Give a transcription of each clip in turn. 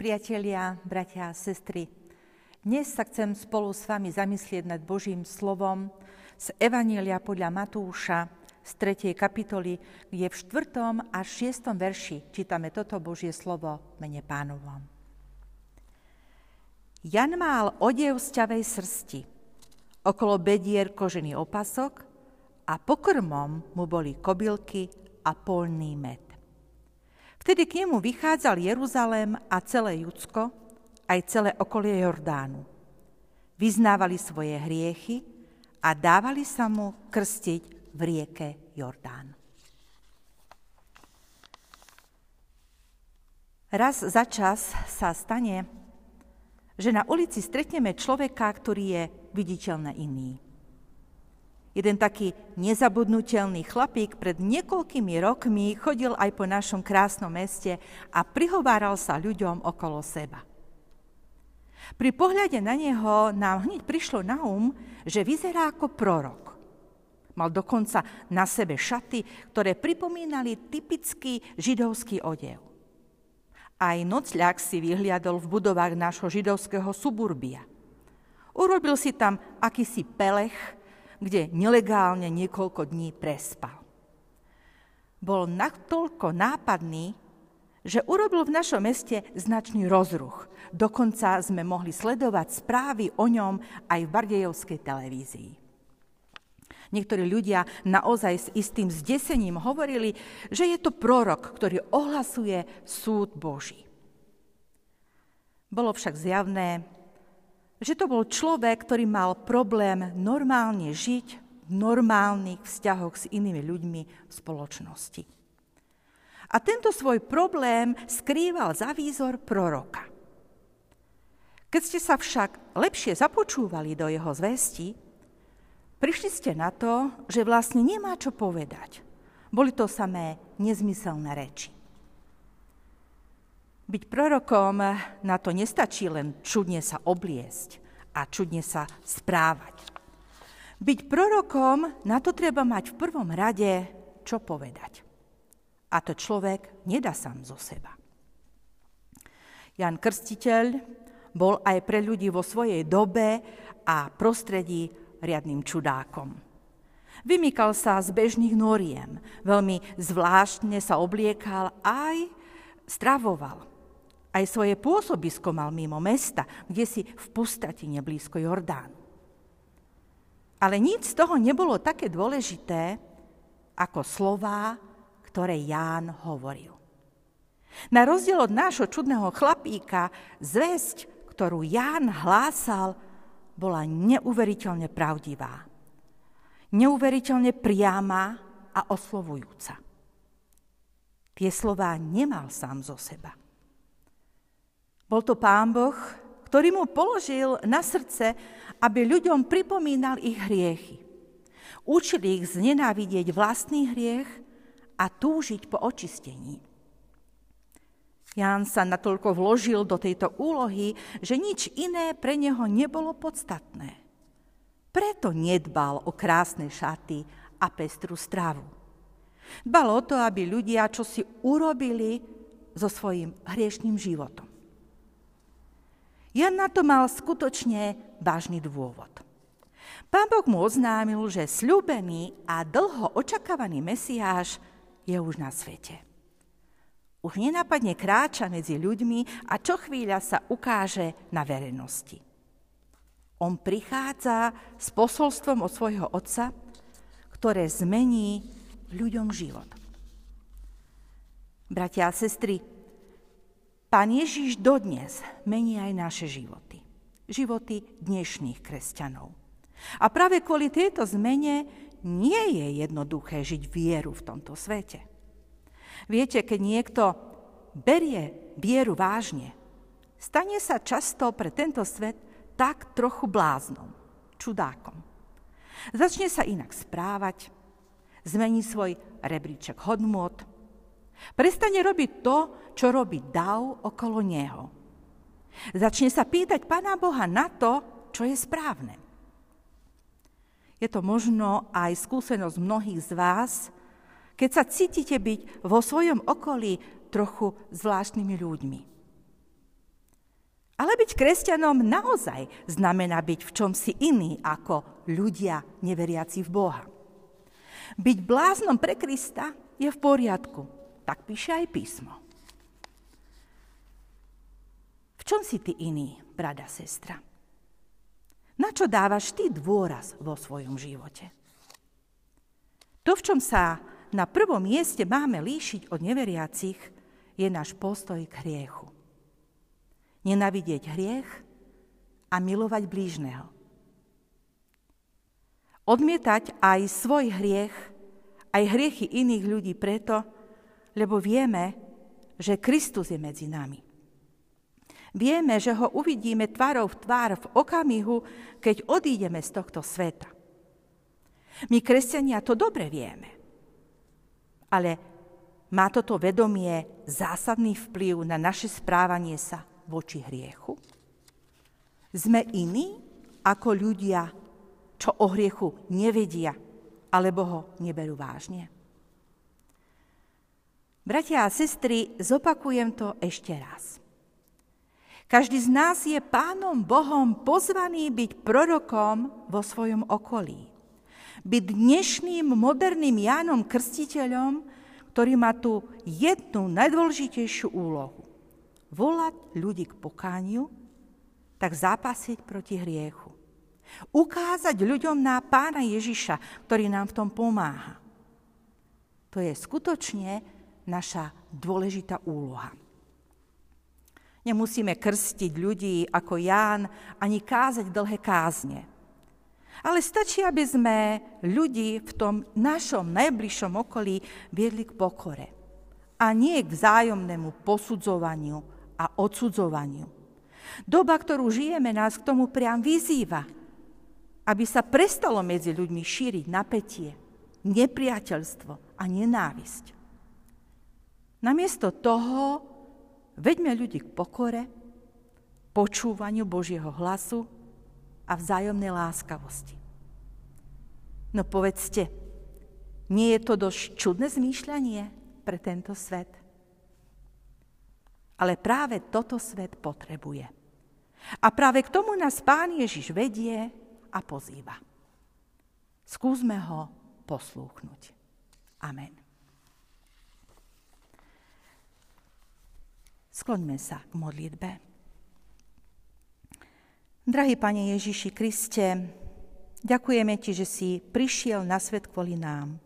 priatelia, bratia a sestry, dnes sa chcem spolu s vami zamyslieť nad Božím slovom z Evanielia podľa Matúša z 3. kapitoly, kde v 4. až 6. verši čítame toto Božie slovo mene pánovom. Jan mal odev z ťavej srsti, okolo bedier kožený opasok a pokrmom mu boli kobylky a polný med. Vtedy k nemu vychádzal Jeruzalém a celé Judsko, aj celé okolie Jordánu. Vyznávali svoje hriechy a dávali sa mu krstiť v rieke Jordán. Raz za čas sa stane, že na ulici stretneme človeka, ktorý je viditeľne iný. Jeden taký nezabudnutelný chlapík pred niekoľkými rokmi chodil aj po našom krásnom meste a prihováral sa ľuďom okolo seba. Pri pohľade na neho nám hneď prišlo na um, že vyzerá ako prorok. Mal dokonca na sebe šaty, ktoré pripomínali typický židovský odev. Aj nocľak si vyhliadol v budovách nášho židovského suburbia. Urobil si tam akýsi pelech, kde nelegálne niekoľko dní prespal. Bol natoľko nápadný, že urobil v našom meste značný rozruch. Dokonca sme mohli sledovať správy o ňom aj v Bardejovskej televízii. Niektorí ľudia naozaj s istým zdesením hovorili, že je to prorok, ktorý ohlasuje súd Boží. Bolo však zjavné, že to bol človek, ktorý mal problém normálne žiť v normálnych vzťahoch s inými ľuďmi v spoločnosti. A tento svoj problém skrýval za výzor proroka. Keď ste sa však lepšie započúvali do jeho zvesti, prišli ste na to, že vlastne nemá čo povedať. Boli to samé nezmyselné reči. Byť prorokom na to nestačí len čudne sa obliesť a čudne sa správať. Byť prorokom, na to treba mať v prvom rade čo povedať. A to človek nedá sám zo seba. Jan Krstiteľ bol aj pre ľudí vo svojej dobe a prostredí riadným čudákom. Vymykal sa z bežných noriem, veľmi zvláštne sa obliekal aj stravoval. Aj svoje pôsobisko mal mimo mesta, kde si v pustatine blízko Jordánu. Ale nič z toho nebolo také dôležité, ako slová, ktoré Ján hovoril. Na rozdiel od nášho čudného chlapíka, zväzť, ktorú Ján hlásal, bola neuveriteľne pravdivá. Neuveriteľne priama a oslovujúca. Tie slová nemal sám zo seba. Bol to pán Boh, ktorý mu položil na srdce, aby ľuďom pripomínal ich hriechy. Učil ich znenávidieť vlastný hriech a túžiť po očistení. Ján sa natoľko vložil do tejto úlohy, že nič iné pre neho nebolo podstatné. Preto nedbal o krásne šaty a pestru stravu. Dbal o to, aby ľudia čo si urobili so svojím hriešným životom. Jan na to mal skutočne vážny dôvod. Pán Boh mu oznámil, že sľúbený a dlho očakávaný Mesiáš je už na svete. Už nenapadne kráča medzi ľuďmi a čo chvíľa sa ukáže na verejnosti. On prichádza s posolstvom od svojho otca, ktoré zmení ľuďom život. Bratia a sestry, Pán Ježiš dodnes mení aj naše životy. Životy dnešných kresťanov. A práve kvôli tejto zmene nie je jednoduché žiť vieru v tomto svete. Viete, keď niekto berie vieru vážne, stane sa často pre tento svet tak trochu bláznom, čudákom. Začne sa inak správať, zmení svoj rebríček hodnot, Prestane robiť to, čo robí dav okolo neho. Začne sa pýtať Pána Boha na to, čo je správne. Je to možno aj skúsenosť mnohých z vás, keď sa cítite byť vo svojom okolí trochu zvláštnymi ľuďmi. Ale byť kresťanom naozaj znamená byť v čomsi iný ako ľudia neveriaci v Boha. Byť bláznom pre Krista je v poriadku. Tak píše aj písmo. V čom si ty iný, brada, sestra? Na čo dávaš ty dôraz vo svojom živote? To, v čom sa na prvom mieste máme líšiť od neveriacich, je náš postoj k hriechu nenavidieť hriech a milovať blížneho. Odmietať aj svoj hriech, aj hriechy iných ľudí preto, lebo vieme, že Kristus je medzi nami. Vieme, že ho uvidíme tvárou v tvár v okamihu, keď odídeme z tohto sveta. My, kresťania, to dobre vieme. Ale má toto vedomie zásadný vplyv na naše správanie sa voči hriechu? Sme iní ako ľudia, čo o hriechu nevedia alebo ho neberú vážne? Bratia a sestry, zopakujem to ešte raz. Každý z nás je Pánom Bohom pozvaný byť prorokom vo svojom okolí. Byť dnešným moderným Jánom Krstiteľom, ktorý má tu jednu najdôležitejšiu úlohu volať ľudí k pokániu, tak zápasiť proti hriechu. Ukázať ľuďom na pána Ježiša, ktorý nám v tom pomáha. To je skutočne naša dôležitá úloha. Nemusíme krstiť ľudí ako Ján, ani kázať dlhé kázne. Ale stačí, aby sme ľudí v tom našom najbližšom okolí viedli k pokore. A nie k vzájomnému posudzovaniu a odsudzovaniu. Doba, ktorú žijeme, nás k tomu priam vyzýva, aby sa prestalo medzi ľuďmi šíriť napätie, nepriateľstvo a nenávisť. Namiesto toho veďme ľudí k pokore, počúvaniu Božieho hlasu a vzájomnej láskavosti. No povedzte, nie je to dosť čudné zmýšľanie pre tento svet? Ale práve toto svet potrebuje. A práve k tomu nás Pán Ježiš vedie a pozýva. Skúsme ho poslúchnuť. Amen. Skloňme sa k modlitbe. Drahý Pane Ježiši Kriste, ďakujeme Ti, že si prišiel na svet kvôli nám.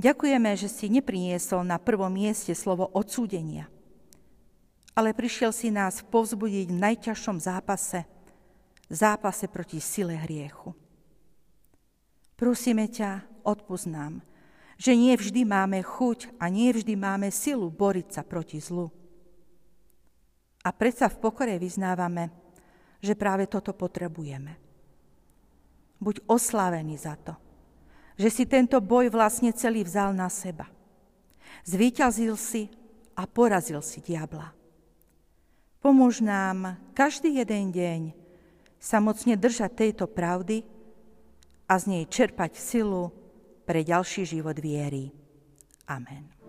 Ďakujeme, že si nepriniesol na prvom mieste slovo odsúdenia, ale prišiel si nás povzbudiť v najťažšom zápase, zápase proti sile hriechu. Prosíme ťa, odpúsť nám, že nie vždy máme chuť a nie vždy máme silu boriť sa proti zlu. A predsa v pokore vyznávame, že práve toto potrebujeme. Buď oslavený za to, že si tento boj vlastne celý vzal na seba. Zvíťazil si a porazil si diabla. Pomôž nám každý jeden deň sa mocne držať tejto pravdy a z nej čerpať silu pre ďalší život viery. Amen.